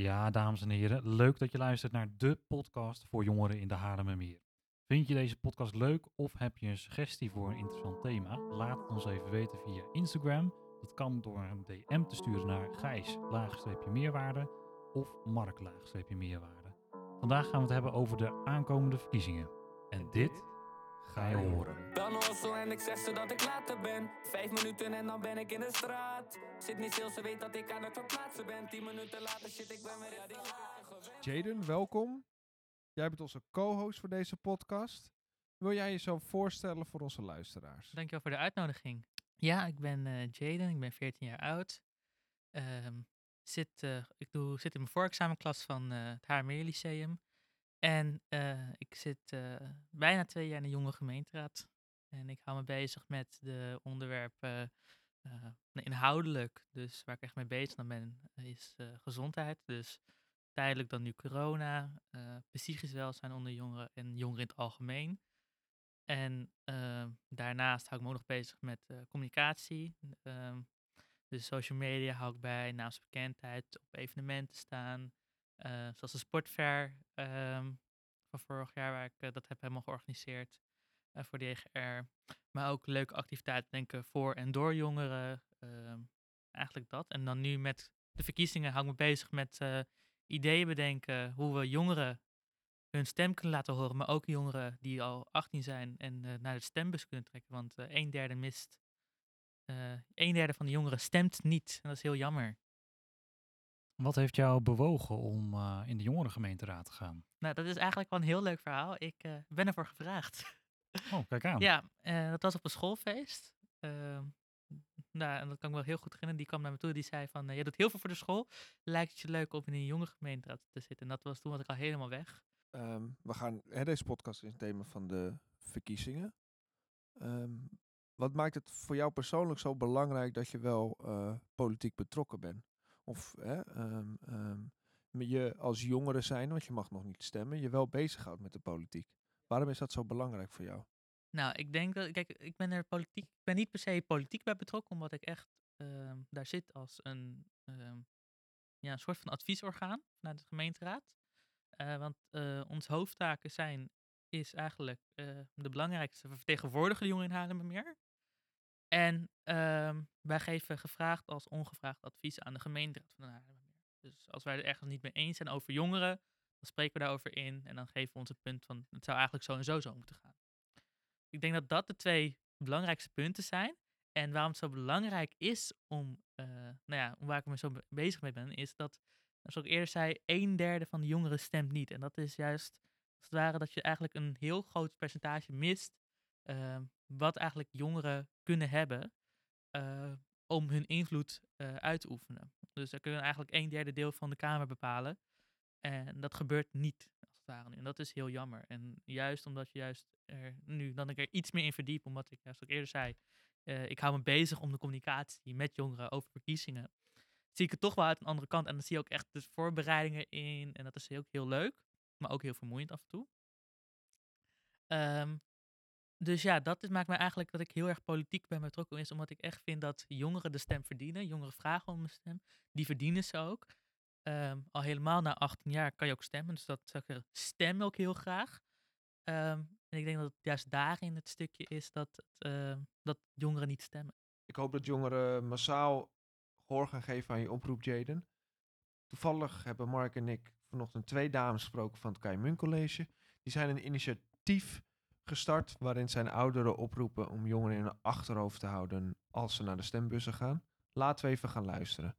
Ja, dames en heren, leuk dat je luistert naar de podcast voor jongeren in de Haarlemmermeer. Vind je deze podcast leuk of heb je een suggestie voor een interessant thema? Laat het ons even weten via Instagram. Dat kan door een DM te sturen naar Gijs, laagstreepje meerwaarde, of Mark, laagstreepje meerwaarde. Vandaag gaan we het hebben over de aankomende verkiezingen. En dit ga je horen. Dan hossel en ik zeg ze dat ik later ben. Vijf minuten en dan ben ik in de straat. Zit niet stil, ze weet dat ik aan het verplaatsen ben. Tien minuten later shit, ik ben weer gewend. Jaden, welkom. Jij bent onze co-host voor deze podcast. Wil jij jezelf voorstellen voor onze luisteraars? Dankjewel voor de uitnodiging. Ja, ik ben eh, Jaden, ik ben 14 jaar oud. Ehm, zit, eh, ik doe, zit in mijn voorexamenklas van eh, het Haarmeer Lyceum. En eh, ik zit eh, bijna twee jaar in de jonge gemeenteraad. En ik hou me bezig met de onderwerpen eh, inhoudelijk. Dus waar ik echt mee bezig ben, is gezondheid. Dus tijdelijk dan nu corona, psychisch welzijn onder jongeren en jongeren in het algemeen. En ehm, daarnaast hou ik me ook nog bezig met communicatie. Ehm, dus social media hou ik bij, naamsbekendheid, op evenementen staan. Eh, zoals de Sportfair ehm, van vorig jaar, waar ik eh, dat heb helemaal georganiseerd eh, voor de EGR. Maar ook leuke activiteiten denken voor en door jongeren. ehm, eigenlijk dat. En dan nu met de verkiezingen hou ik me bezig met ideeën bedenken hoe we jongeren hun stem kunnen laten horen, maar ook jongeren die al 18 zijn en naar de stembus kunnen trekken. Want een derde mist. een derde van de jongeren stemt niet. En dat is heel jammer. Wat heeft jou bewogen om eh, in de jongerengemeenteraad te gaan? Nou, dat is eigenlijk wel een heel leuk verhaal. Ik eh, ben ervoor gevraagd. Oh, kijk aan. Ja, eh, dat was op een schoolfeest. Ehm, nou, en dat kan ik me wel heel goed herinneren. Die kwam naar me toe. Die zei van, eh, je doet heel veel voor de school. Lijkt het je leuk om in een jonge gemeenteraad te zitten? En dat was toen was ik al helemaal weg. Ehm, we gaan, hè, deze podcast is het thema van de verkiezingen. Ehm, wat maakt het voor jou persoonlijk zo belangrijk dat je wel eh, politiek betrokken bent? Of hè, ehm, ehm, je als jongere zijn, want je mag nog niet stemmen, je wel bezighoudt met de politiek. Waarom is dat zo belangrijk voor jou? Nou, ik denk dat, kijk, ik ben er politiek, ik ben niet per se politiek bij betrokken, omdat ik echt ehm, daar zit als een, ja, soort van adviesorgaan vanuit de gemeenteraad. Eh, want eh, onze hoofdtaken zijn, is eigenlijk eh, de belangrijkste, we vertegenwoordigen de jongeren in Haarlemmermeer. En ehm, wij geven gevraagd als ongevraagd advies aan de gemeenteraad van Haarlemmermeer. Dus als wij er ergens niet mee eens zijn over jongeren, dan spreken we daarover in en dan geven we ons een punt van, het zou eigenlijk zo en zo zo moeten gaan. Ik denk dat dat de twee belangrijkste punten zijn. En waarom het zo belangrijk is om, eh, nou ja, waar ik me zo be- bezig mee ben, is dat, zoals ik eerder zei, een derde van de jongeren stemt niet. En dat is juist, als het ware, dat je eigenlijk een heel groot percentage mist, eh, wat eigenlijk jongeren kunnen hebben eh, om hun invloed eh, uit te oefenen. Dus ze kunnen eigenlijk een derde deel van de Kamer bepalen. En dat gebeurt niet, als het ware nu. En dat is heel jammer. En juist omdat je juist er nu, dan ik er iets meer in verdiep, omdat ik, zoals ik eerder zei, eh, ik hou me bezig om de communicatie met jongeren over verkiezingen. Zie ik het toch wel uit een andere kant. En dan zie je ook echt de voorbereidingen in. En dat is ook heel leuk, maar ook heel vermoeiend af en toe. Ehm, dus ja, dat is, maakt mij eigenlijk dat ik heel erg politiek ben betrokken is, omdat ik echt vind dat jongeren de stem verdienen. Jongeren vragen om een stem. Die verdienen ze ook. Ehm, al helemaal na 18 jaar kan je ook stemmen. Dus dat zou ik stem ook heel graag. Ehm, en ik denk dat het juist daarin het stukje is dat, ehm, dat jongeren niet stemmen. Ik hoop dat jongeren massaal gehoor gaan geven aan je oproep, Jaden. Toevallig hebben Mark en ik vanochtend twee dames gesproken van het Keimun College. Die zijn een initiatief gestart waarin zijn ouderen oproepen om jongeren in hun achterhoofd te houden als ze naar de stembussen gaan. Laten we even gaan luisteren.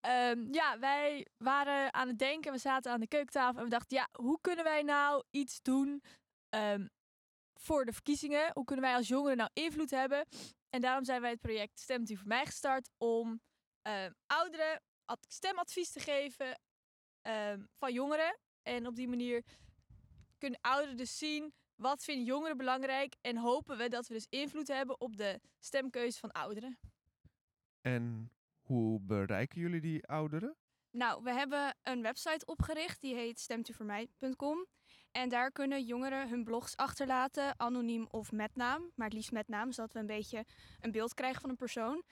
Ehm, ja, wij waren aan het denken. We zaten aan de keukentafel en we dachten, ja, hoe kunnen wij nou iets doen ehm, voor de verkiezingen? Hoe kunnen wij als jongeren nou invloed hebben? En daarom zijn wij het project Stemt u voor mij gestart om ehm, ouderen ad- stemadvies te geven van jongeren. En op die manier kunnen ouderen dus zien wat vinden jongeren belangrijk en hopen we dat we dus invloed hebben op de stemkeuze van ouderen. En hoe bereiken jullie die ouderen? Nou, we hebben een website opgericht die heet stemtuvoormij.com. En daar kunnen jongeren hun blogs achterlaten, anoniem of met naam. Maar het liefst met naam, zodat we een beetje een beeld krijgen van een persoon.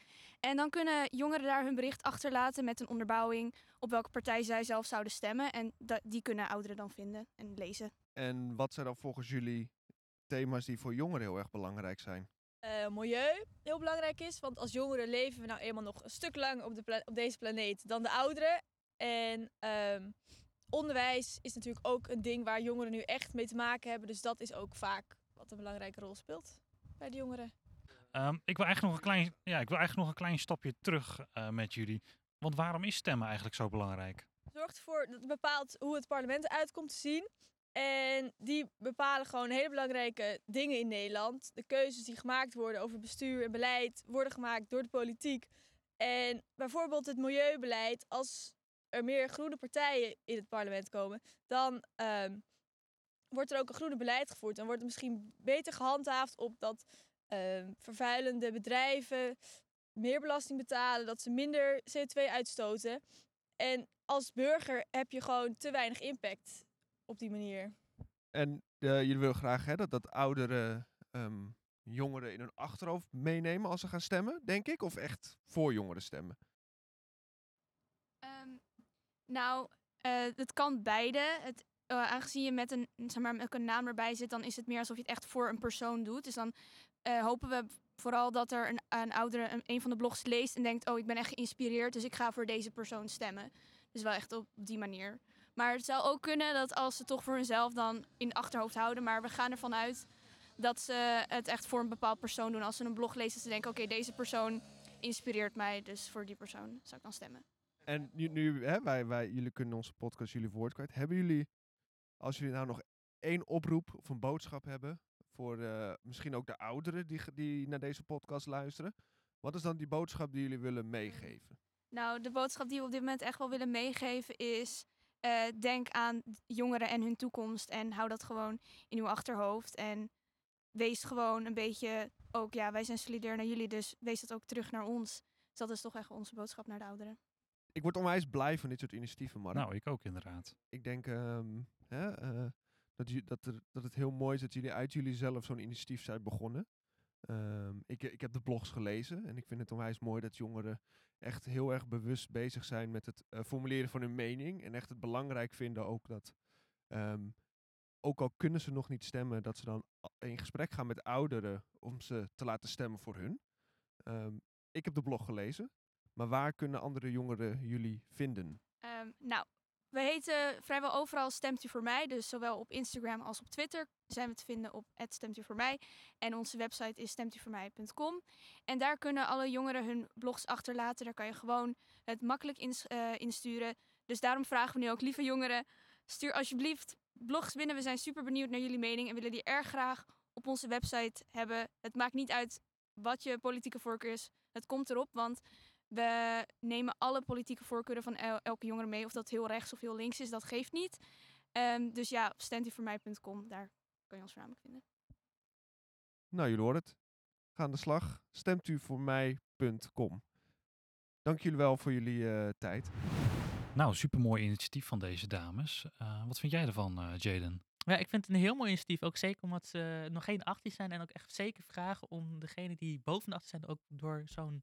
En dan kunnen jongeren daar hun bericht achterlaten met een onderbouwing op welke partij zij zelf zouden stemmen. En die kunnen ouderen dan vinden en lezen. En wat zijn dan volgens jullie thema's die voor jongeren heel erg belangrijk zijn? eh, milieu heel belangrijk is. Want als jongeren leven we nou eenmaal nog een stuk langer op, de pla- op deze planeet dan de ouderen. En ehm, onderwijs is natuurlijk ook een ding waar jongeren nu echt mee te maken hebben. Dus dat is ook vaak wat een belangrijke rol speelt bij de jongeren. Ehm, ik, wil eigenlijk nog een klein, ja, ik wil eigenlijk nog een klein stapje terug eh, met jullie. Want waarom is stemmen eigenlijk zo belangrijk? zorgt ervoor dat het bepaalt hoe het parlement eruit komt te zien. En die bepalen gewoon hele belangrijke dingen in Nederland. De keuzes die gemaakt worden over bestuur en beleid worden gemaakt door de politiek. En bijvoorbeeld het milieubeleid, als er meer groene partijen in het parlement komen, dan ehm, wordt er ook een groene beleid gevoerd. Dan wordt het misschien beter gehandhaafd op dat ehm, vervuilende bedrijven meer belasting betalen, dat ze minder CO2 uitstoten. En als burger heb je gewoon te weinig impact op die manier. En eh, jullie willen graag hè, dat, dat oudere ehm, jongeren in hun achterhoofd meenemen als ze gaan stemmen, denk ik? Of echt voor jongeren stemmen? Ehm, nou, eh, het kan beide. Het, eh, aangezien je met een, zeg maar, met een naam erbij zit, dan is het meer alsof je het echt voor een persoon doet. Dus dan eh, hopen we vooral dat er een, een oudere een, een van de blogs leest en denkt: Oh, ik ben echt geïnspireerd, dus ik ga voor deze persoon stemmen. Dus wel echt op die manier. Maar het zou ook kunnen dat als ze toch voor hunzelf dan in het achterhoofd houden, maar we gaan ervan uit dat ze het echt voor een bepaald persoon doen. Als ze een blog lezen, ze denken: Oké, deze persoon inspireert mij, dus voor die persoon zou ik dan stemmen. En nu, nu hè, wij, wij, jullie kunnen onze podcast, jullie woord kwijt. Hebben jullie, als jullie nou nog één oproep of een boodschap hebben voor eh, misschien ook de ouderen die, die naar deze podcast luisteren, wat is dan die boodschap die jullie willen meegeven? Nou, de boodschap die we op dit moment echt wel willen meegeven is... eh, denk aan jongeren en hun toekomst en hou dat gewoon in uw achterhoofd. En wees gewoon een beetje ook, ja, wij zijn solidair naar jullie, dus wees dat ook terug naar ons. Dus dat is toch echt onze boodschap naar de ouderen. Ik word onwijs blij van dit soort initiatieven, Mark. Nou, ik ook inderdaad. Ik denk ehm, hè, eh, dat, dat, er, dat het heel mooi is dat jullie uit jullie zelf zo'n initiatief zijn begonnen. Ehm, ik, ik heb de blogs gelezen en ik vind het onwijs mooi dat jongeren echt heel erg bewust bezig zijn met het eh, formuleren van hun mening. En echt het belangrijk vinden ook dat, ehm, ook al kunnen ze nog niet stemmen, dat ze dan in gesprek gaan met ouderen om ze te laten stemmen voor hun. Ehm, ik heb de blog gelezen, maar waar kunnen andere jongeren jullie vinden? Ehm, nou, we heten vrijwel overal Stemt u voor mij. Dus zowel op Instagram als op Twitter zijn we te vinden op Stemt u voor mij. En onze website is stemuvoormij.com. En daar kunnen alle jongeren hun blogs achterlaten. Daar kan je gewoon het makkelijk eh, insturen. Dus daarom vragen we nu ook, lieve jongeren, stuur alsjeblieft blogs binnen. We zijn super benieuwd naar jullie mening en willen die erg graag op onze website hebben. Het maakt niet uit wat je politieke voorkeur is. Het komt erop, want we nemen alle politieke voorkeuren van el- elke jongere mee. Of dat heel rechts of heel links is, dat geeft niet. Ehm, dus ja, op daar kan je ons voornamelijk vinden. Nou, jullie horen het. Ga aan de slag. Stemt u voor mij.com. Dank jullie wel voor jullie eh, tijd. Nou, supermooi initiatief van deze dames. Eh, wat vind jij ervan, eh, Jaden? Ja, ik vind het een heel mooi initiatief. Ook zeker omdat ze nog geen 18 zijn. En ook echt zeker vragen om degene die boven de 18 zijn, ook door zo'n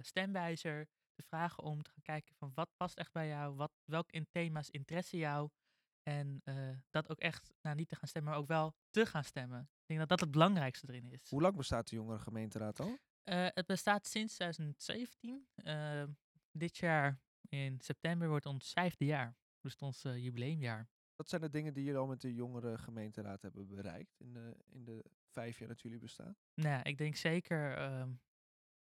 stemwijzer te vragen om te gaan kijken van wat past echt bij jou, wat, welk in thema's interesse jou. En eh, dat ook echt, nou niet te gaan stemmen, maar ook wel te gaan stemmen. Ik denk dat dat het belangrijkste erin is. Hoe lang bestaat de jongere gemeenteraad al? Eh, het bestaat sinds 2017. Eh, dit jaar in september wordt ons vijfde jaar. Dus ons eh, jubileumjaar. Wat zijn de dingen die jullie al met de jongere gemeenteraad hebben bereikt in de, in de vijf jaar dat jullie bestaan? Nou, ik denk zeker, ehm,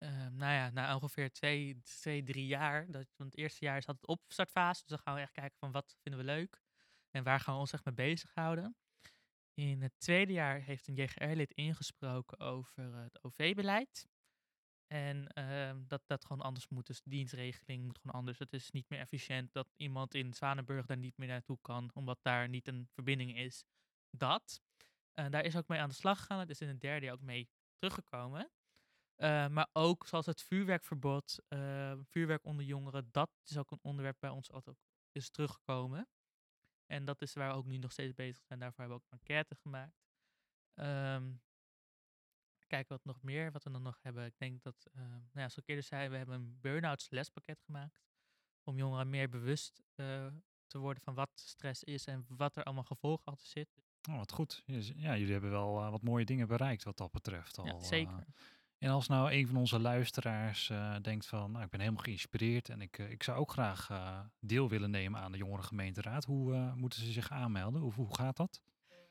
ehm, nou ja, na ongeveer twee, twee drie jaar. Dat, want het eerste jaar is altijd opstartfase. Dus dan gaan we echt kijken van wat vinden we leuk. En waar gaan we ons echt mee bezighouden. In het tweede jaar heeft een JGR-lid ingesproken over het OV-beleid. En ehm, dat dat gewoon anders moet. Dus de dienstregeling moet gewoon anders. Het is niet meer efficiënt dat iemand in Zwanenburg daar niet meer naartoe kan, omdat daar niet een verbinding is. Dat. Daar is ook mee aan de slag gegaan. Het is in het derde jaar ook mee teruggekomen. Eh, maar ook zoals het vuurwerkverbod, eh, vuurwerk onder jongeren, dat is ook een onderwerp bij ons altijd ook is teruggekomen. En dat is waar we ook nu nog steeds bezig zijn. Daarvoor hebben we ook enquête gemaakt. Ehm, kijken wat nog meer, wat we dan nog hebben. Ik denk dat, eh, nou ja, zoals ik eerder zei, we hebben een burn-outs lespakket gemaakt. Om jongeren meer bewust te worden van wat stress is en wat er allemaal gevolgen achter zit. Oh, wat goed. Ja, jullie hebben wel wat mooie dingen bereikt wat dat betreft al. Ja, zeker. En als nou een van onze luisteraars eh, denkt van, nou, ik ben helemaal geïnspireerd en ik, eh, ik zou ook graag eh, deel willen nemen aan de jongere gemeenteraad. Hoe moeten ze zich aanmelden? Hoe, hoe gaat dat?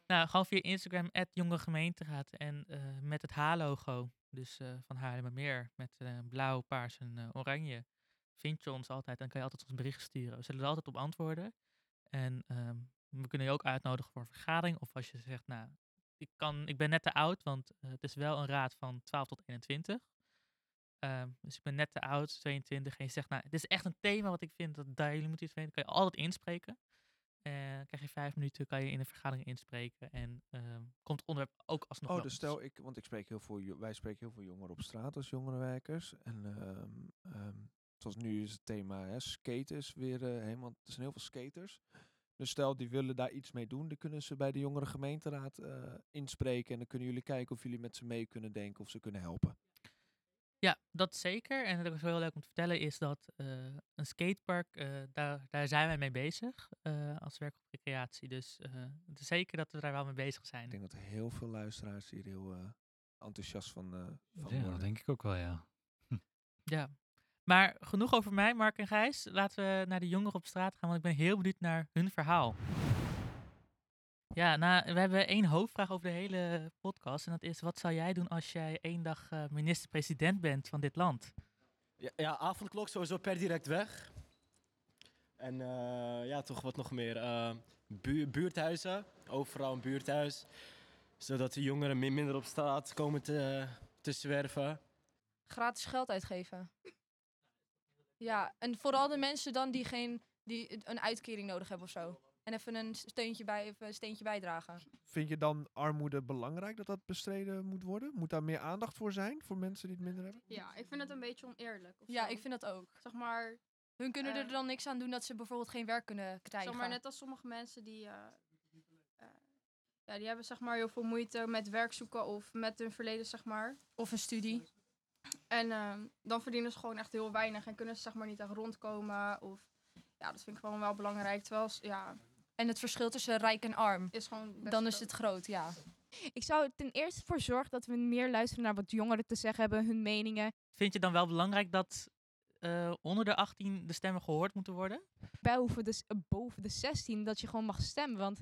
Nou, gewoon via Instagram, Jonge Gemeenteraad. En met het H-logo, dus van Haarlemmermeer, met blauw, paars en oranje, vind je ons altijd. Dan kan je altijd ons bericht sturen. We zullen er altijd op antwoorden. En ehm, we kunnen je ook uitnodigen voor een vergadering. Of als je zegt, nou, ik, kan, ik ben net te oud, want eh, het is wel een raad van 12 tot 21. Ehm, dus ik ben net te oud, 22. En je zegt, nou, dit is echt een thema wat ik vind dat daar jullie moeten iets weten. Dan kan je altijd inspreken. Eh krijg je vijf minuten, kan je in een vergadering inspreken. En ehm, komt het onderwerp ook alsnog Oh, dus stel ik, want ik spreek heel veel, wij spreken heel veel jongeren op straat als jongerenwerkers. En ehm, zoals nu is het thema hè, skaten is weer eh, helemaal, er zijn heel veel skaters. Dus stel die willen daar iets mee doen, dan kunnen ze bij de jongere gemeenteraad eh, inspreken. En dan kunnen jullie kijken of jullie met ze mee kunnen denken of ze kunnen helpen. Ja, dat zeker. En wat ik wel heel leuk om te vertellen is dat eh, een skatepark, eh, daar, daar zijn wij mee bezig eh, als werk op recreatie. Dus eh, het is zeker dat we daar wel mee bezig Ik zijn. denk dat heel veel luisteraars hier heel eh, enthousiast van, eh van Ja, worden. dat denk ik ook wel, ja. Ja. Maar genoeg over mij, Mark en Gijs. Laten we naar de jongeren op straat gaan, want ik ben heel benieuwd naar hun verhaal. Ja, nou, we hebben één hoofdvraag over de hele podcast. En dat is, wat zou jij doen als jij één dag eh, minister-president bent van dit land? Ja, ja, avondklok sowieso per direct weg. En eh, ja, toch wat nog meer. eh, buur- buurthuizen, overal een buurthuis. Zodat de jongeren min- minder op straat komen te, te zwerven. gratis geld uitgeven. Ja, en vooral de mensen dan die, geen, die een uitkering nodig hebben of zo. En even een steuntje bij, even een steentje bijdragen. Vind je dan armoede belangrijk dat dat bestreden moet worden? Moet daar meer aandacht voor zijn voor mensen die het minder hebben? Ja, ik vind het een beetje oneerlijk. Of Ja, zo. ik vind dat ook. Zeg maar, Hun kunnen er Eh, dan niks aan doen dat ze bijvoorbeeld geen werk kunnen krijgen. zeg maar net als sommige mensen die... eh, eh, ja, die hebben zeg maar heel veel moeite met werk zoeken of met hun verleden, zeg maar. Of een studie. En ehm, dan verdienen ze gewoon echt heel weinig en kunnen ze zeg maar niet echt rondkomen. Of ja, dat vind ik gewoon wel belangrijk. Terwijl, ja, En het verschil tussen rijk en arm, is gewoon best dan is het groot, ja. Ik zou er ten eerste voor zorgen dat we meer luisteren naar wat jongeren te zeggen hebben, hun meningen. Vind je dan wel belangrijk dat eh, onder de 18 de stemmen gehoord moeten worden? boven de, s- eh, boven de 16 dat je gewoon mag stemmen. Want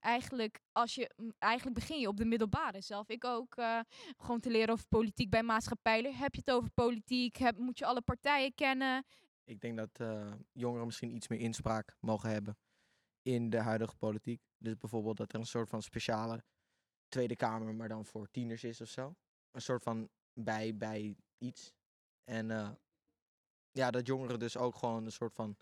eigenlijk, als je, m, eigenlijk begin je op de middelbare zelf. Ik ook eh, gewoon te leren over politiek bij maatschappij. Heb je het over politiek? Heb, moet je alle partijen kennen? Ik denk dat eh, jongeren misschien iets meer inspraak mogen hebben in de huidige politiek. Dus bijvoorbeeld dat er een soort van speciale Tweede Kamer, maar dan voor tieners is of zo. Een soort van bij, bij iets. En eh, ja, dat jongeren dus ook gewoon een soort van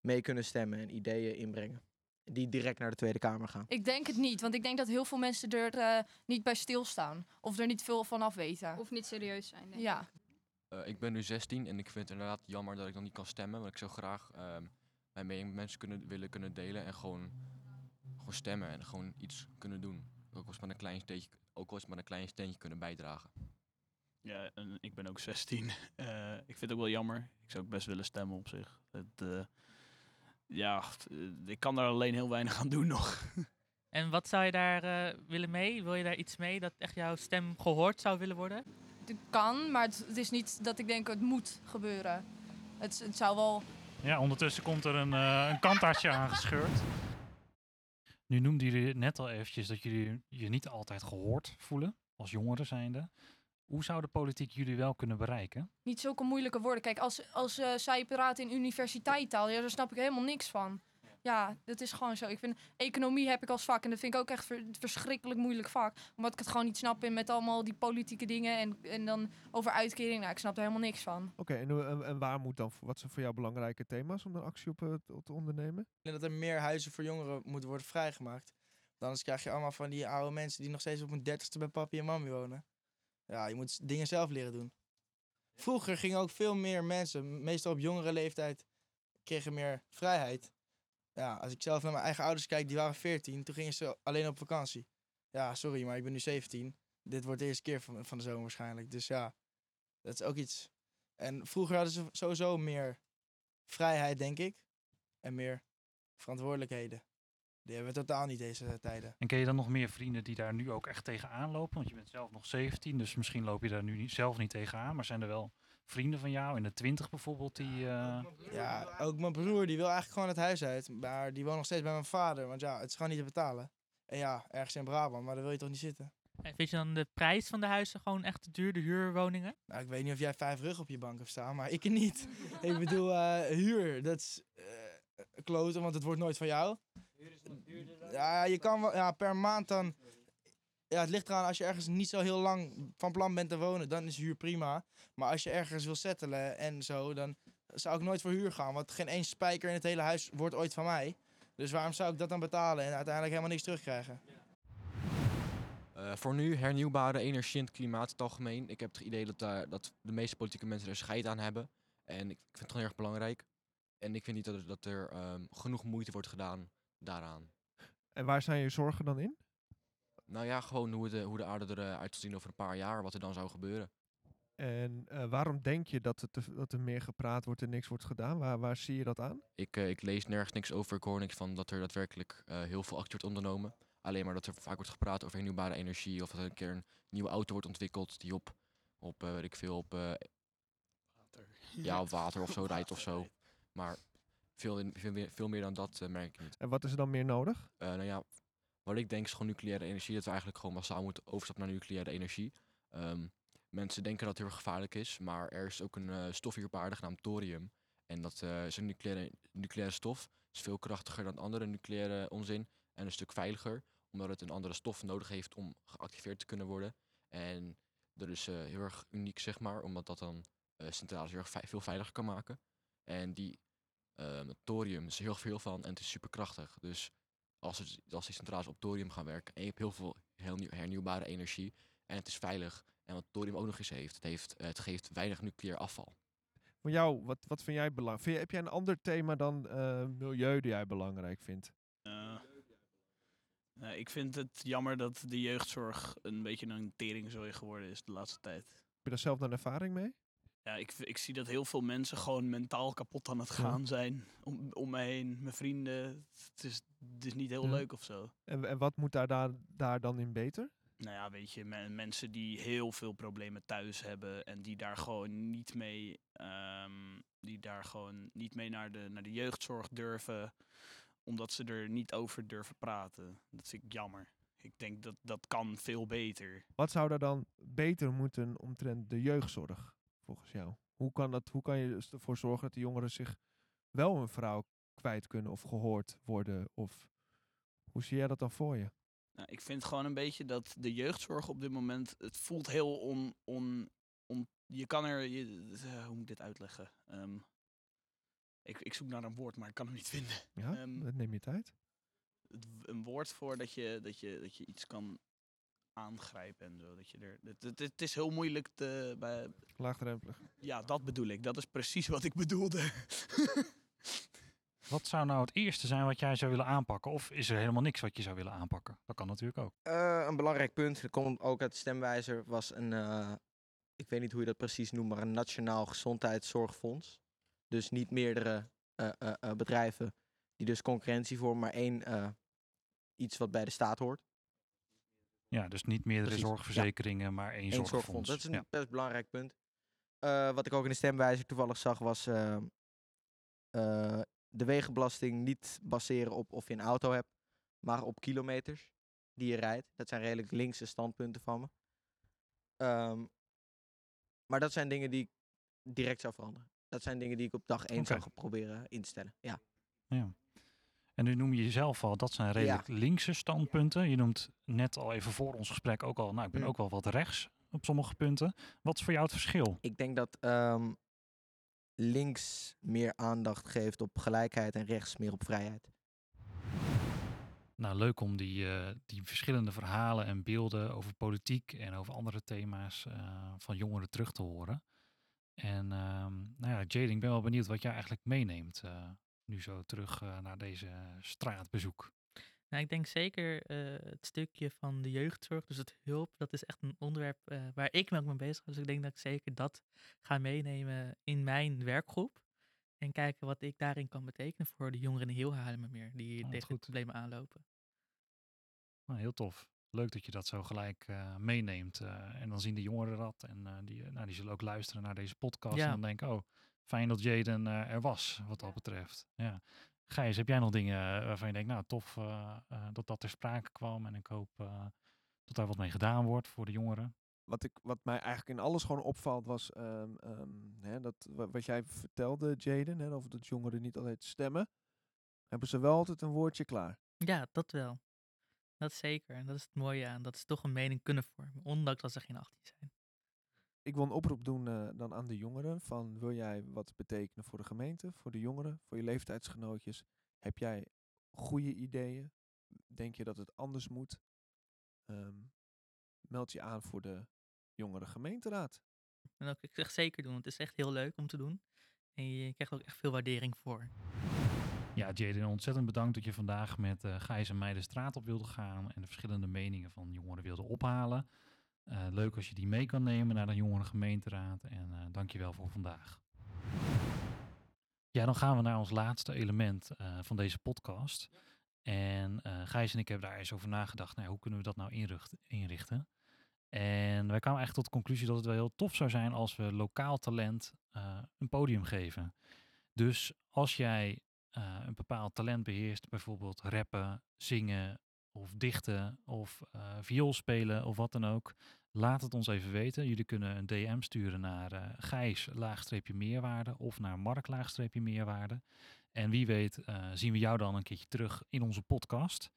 mee kunnen stemmen en ideeën inbrengen. Die direct naar de Tweede Kamer gaan. Ik denk het niet, want ik denk dat heel veel mensen er eh, niet bij stilstaan. Of er niet veel van af weten. Of niet serieus zijn, denk Ja. ik. Eh, ik ben nu 16 en ik vind het inderdaad jammer dat ik nog niet kan stemmen. Want ik zou graag ehm, mijn mening met mensen kunnen, willen kunnen delen en gewoon, gewoon stemmen en gewoon iets kunnen doen. Ook al is maar een klein steentje, ook al is maar een klein steentje kunnen bijdragen. Ja, en ik ben ook 16. Eh, ik vind het ook wel jammer. Ik zou ook best willen stemmen op zich. Het, eh, ja, t- eh, ik kan daar alleen heel weinig aan doen nog. En wat zou je daar eh, willen mee? Wil je daar iets mee dat echt jouw stem gehoord zou willen worden? Het kan, maar het, het is niet dat ik denk het moet gebeuren. Het, het zou wel Ja, ondertussen komt er een, een kantaartje aangescheurd. Nu noemden jullie net al eventjes dat jullie je niet altijd gehoord voelen als jongeren zijnde. Hoe zou de politiek jullie wel kunnen bereiken? niet zulke moeilijke woorden. Kijk, als, als eh, zij praten in universiteittaal, ja, daar snap ik helemaal niks van. Ja, dat is gewoon zo. Ik vind economie heb ik als vak en dat vind ik ook echt ver- verschrikkelijk moeilijk vak. Omdat ik het gewoon niet snap in met allemaal die politieke dingen en, en dan over uitkering. Nou, ik snap er helemaal niks van. Oké, en, hoe- en, en waar moet dan, wat zijn voor jou belangrijke thema's om daar actie op eh, te- ondernemen? En dat er meer huizen voor jongeren moeten worden vrijgemaakt. Anders krijg je allemaal van die oude mensen die nog steeds op hun dertigste bij papi en mami wonen. Ja, je moet dingen zelf leren doen. Vroeger gingen ook veel meer mensen, meestal op jongere leeftijd, kregen meer vrijheid. Ja, als ik zelf naar mijn eigen ouders kijk, die waren 14, toen gingen ze alleen op vakantie. Ja, sorry, maar ik ben nu 17. dit wordt de eerste keer van, van de zomer waarschijnlijk. Dus ja, dat is ook iets. En vroeger hadden ze sowieso meer vrijheid, denk ik. En meer verantwoordelijkheden. Die hebben we totaal niet deze tijden. En ken je dan nog meer vrienden die daar nu ook echt tegenaan lopen? Want je bent zelf nog 17, dus misschien loop je daar nu niet, zelf niet tegenaan. Maar zijn er wel vrienden van jou in de 20 bijvoorbeeld die... eh, Ja, ook mijn broer die wil eigenlijk gewoon het huis uit. Maar die woont nog steeds bij mijn vader. Want ja, het is gewoon niet te betalen. En ja, ergens in Brabant, maar daar wil je toch niet zitten? En vind je dan de prijs van de huizen gewoon echt te duur, de huurwoningen? Nou, ik weet niet of jij vijf rug op je bank hebt staan, maar ik niet. ik bedoel, eh, huur, dat is eh kloten, want het wordt nooit van jou. Ja, je kan wel, ja, per maand dan... Ja, het ligt eraan, als je ergens niet zo heel lang van plan bent te wonen, dan is huur prima. Maar als je ergens wil settelen en zo, dan zou ik nooit voor huur gaan. Want geen één spijker in het hele huis wordt ooit van mij. Dus waarom zou ik dat dan betalen en uiteindelijk helemaal niks terugkrijgen? Eh, voor nu hernieuwbare energie en het klimaat het algemeen. Ik heb het idee dat, daar dat de meeste politieke mensen er scheid aan hebben. En ik, ik vind het gewoon heel erg belangrijk. En ik vind niet dat er, dat er ehm, genoeg moeite wordt gedaan daaraan. En waar zijn je zorgen dan in? Nou ja, gewoon hoe de, hoe de aarde eruit zal zien over een paar jaar, wat er dan zou gebeuren. En eh, waarom denk je dat, het, dat er meer gepraat wordt en niks wordt gedaan? Waar, waar zie je dat aan? Ik, eh, ik lees nergens niks over, ik hoor niks van dat er daadwerkelijk eh, heel veel actie wordt ondernomen. Alleen maar dat er vaak wordt gepraat over hernieuwbare energie of dat er een keer een nieuwe auto wordt ontwikkeld die op, op eh, weet ik veel, op, eh, ja, op water of zo rijdt of zo. Maar veel, in- veel, meer, veel meer dan dat eh, merk ik niet. En wat is er dan meer nodig? Eh, nou ja, wat ik denk is gewoon nucleaire energie. Dat we eigenlijk gewoon massaal moeten overstappen naar nucleaire energie. Ehm, mensen denken dat het heel gevaarlijk is, maar er is ook een eh, stof hier op aarde genaamd thorium. En dat is een nucleaire, nucleaire stof. is veel krachtiger dan andere nucleaire onzin en een stuk veiliger, omdat het een andere stof nodig heeft om geactiveerd te kunnen worden. En dat is heel erg uniek, zeg maar, omdat dat dan centrales heel erg veel veiliger kan maken. En die ehm, thorium is er heel veel van en het is superkrachtig. Dus als, het, als die centrales op thorium gaan werken en je hebt heel veel heel nieuw- hernieuwbare energie en het is veilig. En wat thorium ook nog eens heeft, het, heeft, eh, het geeft weinig nucleair afval. Voor jou, wat, wat vind jij belangrijk? Vind je, heb jij een ander thema dan eh, milieu die jij belangrijk vindt? Eh, nou, ik vind het jammer dat de jeugdzorg een beetje een teringzooi geworden is de laatste tijd. Heb je daar zelf dan ervaring mee? Ja, ik, ik zie dat heel veel mensen gewoon mentaal kapot aan het Ja. gaan zijn. Om, om me heen, mijn vrienden. Het is, het is niet heel Ja. leuk of zo. En, en wat moet daar, daar, daar dan in beter? Nou ja, weet je, me- mensen die heel veel problemen thuis hebben en die daar gewoon niet mee, ehm, die daar gewoon niet mee naar de, naar de jeugdzorg durven, omdat ze er niet over durven praten. Dat vind ik jammer. Ik denk dat dat kan veel beter. Wat zou er dan beter moeten omtrent de jeugdzorg, volgens jou? Hoe kan, dat, hoe kan je dus ervoor zorgen dat de jongeren zich wel een vrouw kwijt kunnen of gehoord worden? Of hoe zie jij dat dan voor je? Nou, ik vind gewoon een beetje dat de jeugdzorg op dit moment, het voelt heel on, on, on je kan er, je, eh, hoe moet ik dit uitleggen? Ehm, ik, ik zoek naar een woord, maar ik kan hem niet vinden. Ja, Ehm, dat neem je tijd. het een woord voor dat je, dat je, dat je iets kan aangrijpen en zo. Dat je er, het, het, het is heel moeilijk te. Bij, Laagdrempelig. ja, dat bedoel ik. Dat is precies wat ik bedoelde. Wat zou nou het eerste zijn wat jij zou willen aanpakken? Of is er helemaal niks wat je zou willen aanpakken? Dat kan natuurlijk ook. Eh, een belangrijk punt, dat komt ook uit de stemwijzer, was een, eh, ik weet niet hoe je dat precies noemt, maar een nationaal gezondheidszorgfonds. Dus niet meerdere eh, eh, eh, bedrijven die dus concurrentie vormen, maar één eh, iets wat bij de staat hoort. Ja, dus niet meerdere Precies, ja. zorgverzekeringen, maar één, Eén zorgfonds. Dat is een Ja. best belangrijk punt. Eh, wat ik ook in de stemwijzer toevallig zag was eh, eh, de wegenbelasting niet baseren op of je een auto hebt, maar op kilometers die je rijdt. Dat zijn redelijk linkse standpunten van me. Ehm, maar dat zijn dingen die ik direct zou veranderen. Dat zijn dingen die ik op dag één zou Oké. gaan proberen in te stellen. Ja. Ja. En nu noem je jezelf al, dat zijn redelijk linkse standpunten. Je noemt net al even voor ons gesprek ook al, nou ik ben Mm. ook wel wat rechts op sommige punten. Wat is voor jou het verschil? Ik denk dat ehm, links meer aandacht geeft op gelijkheid en rechts meer op vrijheid. Nou, leuk om die, eh, die verschillende verhalen en beelden over politiek en over andere thema's eh, van jongeren terug te horen. En ehm, nou ja, Jade, ik ben wel benieuwd wat jij eigenlijk meeneemt eh, nu zo terug eh, naar deze straatbezoek. Nou, ik denk zeker eh, het stukje van de jeugdzorg, dus het hulp, dat is echt een onderwerp eh, waar ik me ook mee bezig ben. Dus ik denk dat ik zeker dat ga meenemen in mijn werkgroep. En kijken wat ik daarin kan betekenen voor de jongeren in heel Haarlemmermeer die wat tegen dit probleem aanlopen. Nou, heel tof. Leuk dat je dat zo gelijk meeneemt. en dan zien de jongeren dat. En die, nou, die zullen ook luisteren naar deze podcast. Ja. En dan denken, oh, fijn dat Jaden eh, er was, wat dat betreft. Ja. Gijs, heb jij nog dingen eh, waarvan je denkt, nou, tof eh, eh, dat dat ter sprake kwam. En ik hoop eh, dat daar wat mee gedaan wordt voor de jongeren. wat, ik, wat mij eigenlijk in alles gewoon opvalt was ehm, ehm, hè, dat wa- wat jij vertelde, Jaden, hè, over dat jongeren niet altijd stemmen, hebben ze wel altijd een woordje klaar. Ja, dat wel. Dat zeker. En dat is het mooie aan. Dat ze toch een mening kunnen vormen, ondanks dat ze geen 18 zijn. Ik wil een oproep doen eh, dan aan de jongeren van wil jij wat betekenen voor de gemeente, voor de jongeren, voor je leeftijdsgenootjes? Heb jij goede ideeën? Denk je dat het anders moet? Ehm, meld je aan voor de jongere gemeenteraad. En ook, ik zeg zeker doen, want het is echt heel leuk om te doen. En je krijgt ook echt veel waardering voor. Ja, Jaden, ontzettend bedankt dat je vandaag met eh Gijs en mij de straat op wilde gaan en de verschillende meningen van jongeren wilde ophalen. Eh, leuk als je die mee kan nemen naar de jongerengemeenteraad en eh dank je wel voor vandaag. Ja, dan gaan we naar ons laatste element eh, van deze podcast. En eh Gijs en ik hebben daar eens over nagedacht, nou, hoe kunnen we dat nou inricht- inrichten? En wij kwamen eigenlijk tot de conclusie dat het wel heel tof zou zijn als we lokaal talent eh, een podium geven. Dus als jij eh, een bepaald talent beheerst, bijvoorbeeld rappen, zingen of dichten of eh viool spelen of wat dan ook, laat het ons even weten. Jullie kunnen een DM sturen naar eh Gijs laagstreepje meerwaarde of naar Mark laagstreepje meerwaarde. En wie weet eh, zien we jou dan een keertje terug in onze podcast.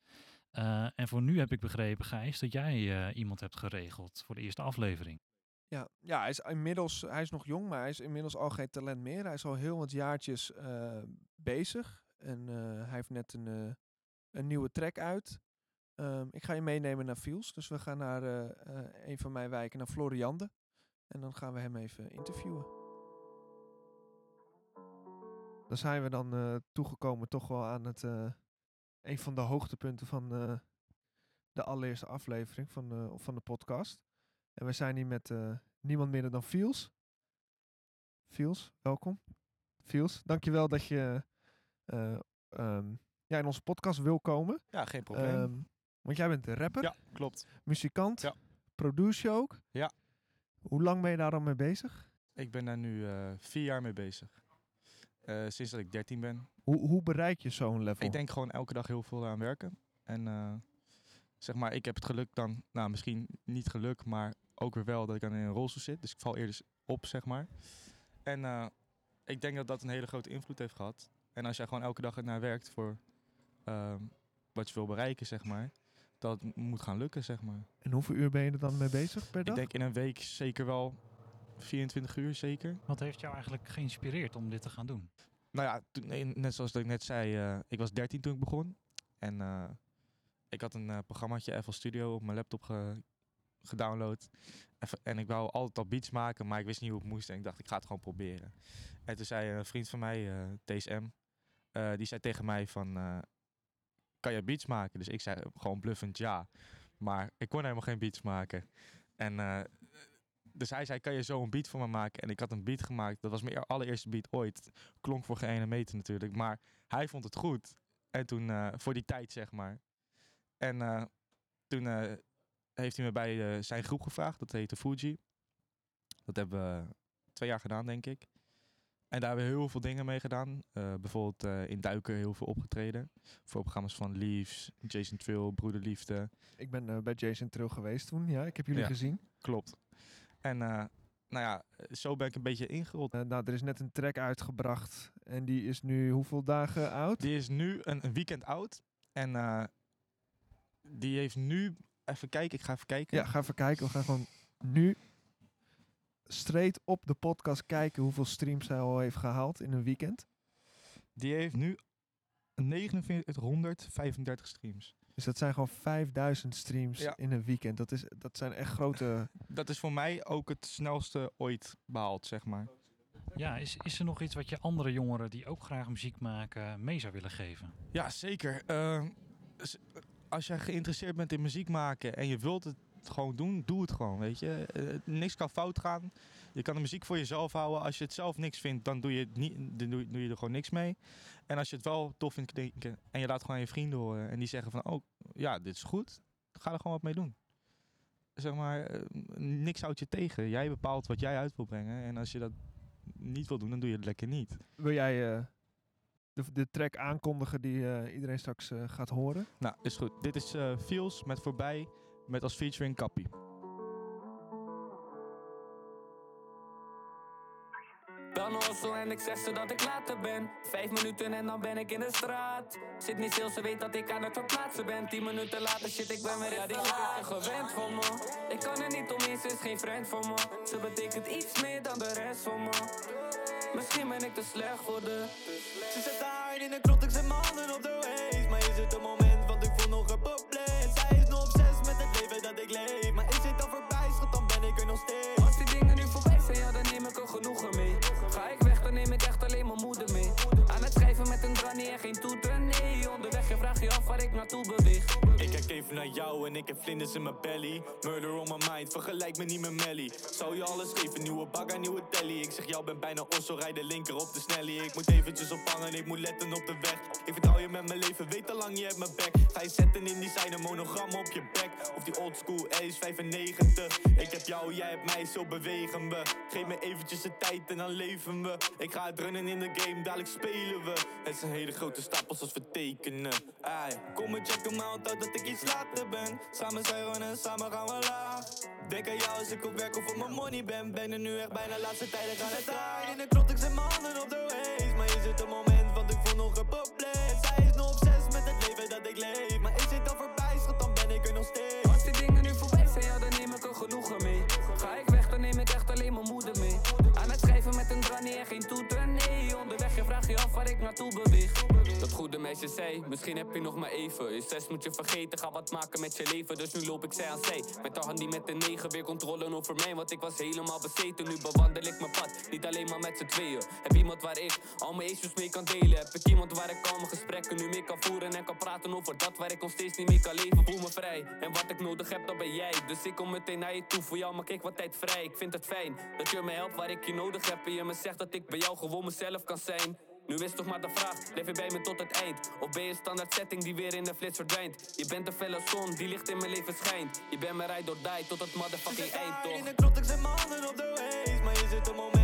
Eh, en voor nu heb ik begrepen, Gijs, dat jij iemand hebt geregeld voor de eerste aflevering. Ja, ja, hij is inmiddels, hij is nog jong, maar hij is inmiddels al geen talent meer. Hij is al heel wat jaartjes bezig en hij heeft net een, een nieuwe track uit. Ehm, ik ga je meenemen naar Fiels, dus we gaan naar eh, eh, een van mijn wijken, naar Floriande. En dan gaan we hem even interviewen. Dan zijn we dan eh, toegekomen toch wel aan het, eh, een van de hoogtepunten van eh, de allereerste aflevering van, van de podcast. En we zijn hier met eh, niemand minder dan Fiels. Fiels, welkom. Fiels, dankjewel dat je eh, ehm, ja, in onze podcast wil komen. Ja, geen probleem. Ehm, want jij bent rapper. Ja, klopt. Muzikant. Ja. Produce je ook. Ja. Hoe lang ben je daar dan mee bezig? Ik ben daar nu eh, vier jaar mee bezig. Eh, sinds dat ik 13 ben. Hoe, hoe bereik je zo'n level? Ik denk gewoon elke dag heel veel aan werken. En eh, zeg maar, ik heb het geluk dan, nou misschien niet geluk, maar ook weer wel dat ik dan in een rolstoel zit. Dus ik val eerder op, zeg maar. En ik denk dat dat een hele grote invloed heeft gehad. En als jij gewoon elke dag ernaar werkt voor ehm, wat je wil bereiken, zeg maar, dat moet gaan lukken, zeg maar. En hoeveel uur ben je er dan mee bezig per dag? Ik denk in een week zeker wel 24 uur, zeker. Wat heeft jou eigenlijk geïnspireerd om dit te gaan doen? Nou ja, toen, net zoals dat ik net zei, eh, ik was 13 toen ik begon. En eh, ik had een eh, programmaatje FL Studio op mijn laptop ge- gedownload. En ik wou altijd al beats maken, maar ik wist niet hoe het moest. En ik dacht, ik ga het gewoon proberen. En toen zei een vriend van mij, eh, TSM, eh, die zei tegen mij van, eh, kan je beats maken? Dus ik zei gewoon bluffend ja. Maar ik kon helemaal geen beats maken. En eh, dus hij zei, kan je zo een beat voor me maken? En ik had een beat gemaakt. Dat was mijn allereerste beat ooit. Klonk voor geen ene meter natuurlijk. Maar hij vond het goed. En toen, eh, voor die tijd zeg maar. En eh, toen heeft hij me bij zijn groep gevraagd. Dat heette Fuji. Dat hebben we twee jaar gedaan, denk ik. En daar hebben we heel veel dingen mee gedaan. Eh, bijvoorbeeld eh, in Duiken heel veel opgetreden. Voor programma's van Leaves, Jason Trill, Broederliefde. Ik ben eh, bij Jason Trill geweest toen, ja. Ik heb jullie Ja, gezien. Klopt. En nou ja, zo ben ik een beetje ingerold. Nou, er is net een track uitgebracht en die is nu hoeveel dagen oud? Die is nu een, een weekend oud. En die heeft nu... Even kijken, ik ga even kijken. Ja, ga even kijken. We gaan gewoon nu straight op de podcast kijken hoeveel streams hij al heeft gehaald in een weekend. Die heeft nu 4935 streams. Dus dat zijn gewoon 5000 streams Ja. in een weekend. Dat, is, dat zijn echt grote... Dat is voor mij ook het snelste ooit behaald, zeg maar. Ja, is, is er nog iets wat je andere jongeren die ook graag muziek maken mee zou willen geven? Ja, zeker. Eh, als jij geïnteresseerd bent in muziek maken en je wilt het gewoon doen, doe het gewoon, weet je. Eh, niks kan fout gaan. Je kan de muziek voor jezelf houden. Als je het zelf niks vindt, dan doe je, het niet, dan doe, doe je er gewoon niks mee. En als je het wel tof vindt klinken en je laat gewoon aan je vrienden horen en die zeggen van, oh ja, dit is goed, ga er gewoon wat mee doen. Zeg maar, eh, niks houdt je tegen. Jij bepaalt wat jij uit wil brengen. En als je dat niet wil doen, dan doe je het lekker niet. Wil jij eh, de, de track aankondigen die iedereen straks gaat horen? Nou, is goed. Dit is eh Feels met Voorbij met als featuring Kappie. Dan hossel en ik zeg ze dat ik later ben. Vijf minuten en dan ben ik in de straat. Zit niet stil, ze weet dat ik aan het verplaatsen ben. Tien minuten later shit, ik ben weer ja, die is te gewend voor me. Ik kan er niet omheen, ze is geen vriend voor me. Ze betekent iets meer dan de rest voor me. Misschien ben ik te slecht voor de. Ze zet haar in de krot, ik zet mijn handen op de waist Maar is het een moment, want ik voel nog een probleem Maar is dit al voorbij, schat, dan ben ik er nog steeds Als die dingen nu voorbij zijn, ja, dan neem ik er genoegen mee. Ga ik weg, dan neem ik echt alleen mijn moeder mee. Aan het schrijven met een granny en geen toeter, nee. Onderweg, je vraagt je af waar ik naartoe beweeg. Even naar jou en ik heb vlinders in mijn belly. Murder on my mind, vergelijk me niet met Melly. Zou je alles geven, nieuwe bagger, nieuwe telly. Ik zeg jou ben bijna osso, rij de linker op de snelly. Ik moet eventjes ophangen, ik moet letten op de weg. Ik vertrouw je met mijn leven, weet al lang je hebt mijn back. Ga je zetten in die zijn een monogram op je bek Of die oldschool Ace 95 Ik heb jou, jij hebt mij, zo bewegen we. Geef me eventjes de tijd en dan leven we. Ik ga het runnen in de game, dadelijk spelen we. Het zijn hele grote stapels als we tekenen. Ai, kom maar checken maar onthoud dat ik iets ben Samen zijn we en samen gaan we laag Denk aan jou als ik op werk of op mijn money ben Ben er nu echt bijna laatste tijden gaan het daar In de krot, ik zet mijn handen op de waist Maar is het een moment, want ik voel nog een probleem Zij is nog obsessief met het leven dat ik leef Maar is dit al voorbij, schat, dan ben ik er nog steeds Als die dingen nu voorbij zijn, ja, dan neem ik er genoegen mee. Ga ik weg, dan neem ik echt alleen mijn moeder mee. Aan het schrijven met een granny en geen toeter, nee. Onderweg, je vraagt je af waar ik naartoe beweeg. Dat goede meisje zei, misschien heb je nog maar even. Je zes moet je vergeten, ga wat maken met je leven. Dus nu loop ik zij aan zij. Met hand die met de negen weer controle over mij. Want ik was helemaal bezeten, nu bewandel ik mijn pad. Niet alleen maar met z'n tweeën. Heb iemand waar ik al mijn issues mee kan delen. Heb ik iemand waar ik al mijn gesprekken nu mee kan voeren. En kan praten over dat waar ik nog steeds niet mee kan leven. Voel me vrij. En wat ik nodig heb, dat ben jij. Dus ik kom meteen naar je toe. Voor jou maak ik wat tijd vrij. Ik vind het fijn dat je me helpt waar ik je nodig heb. En je me zegt dat ik bij jou gewoon mezelf kan zijn. Nu is toch maar de vraag, blijf je bij me tot het eind? Of ben je standaard setting die weer in de flits verdwijnt? Je bent een felle zon die licht in mijn leven schijnt. Je bent mijn ride or die tot het motherfucking eind, toch? In de krot, ik zet mijn handen op de waist Maar is het een moment,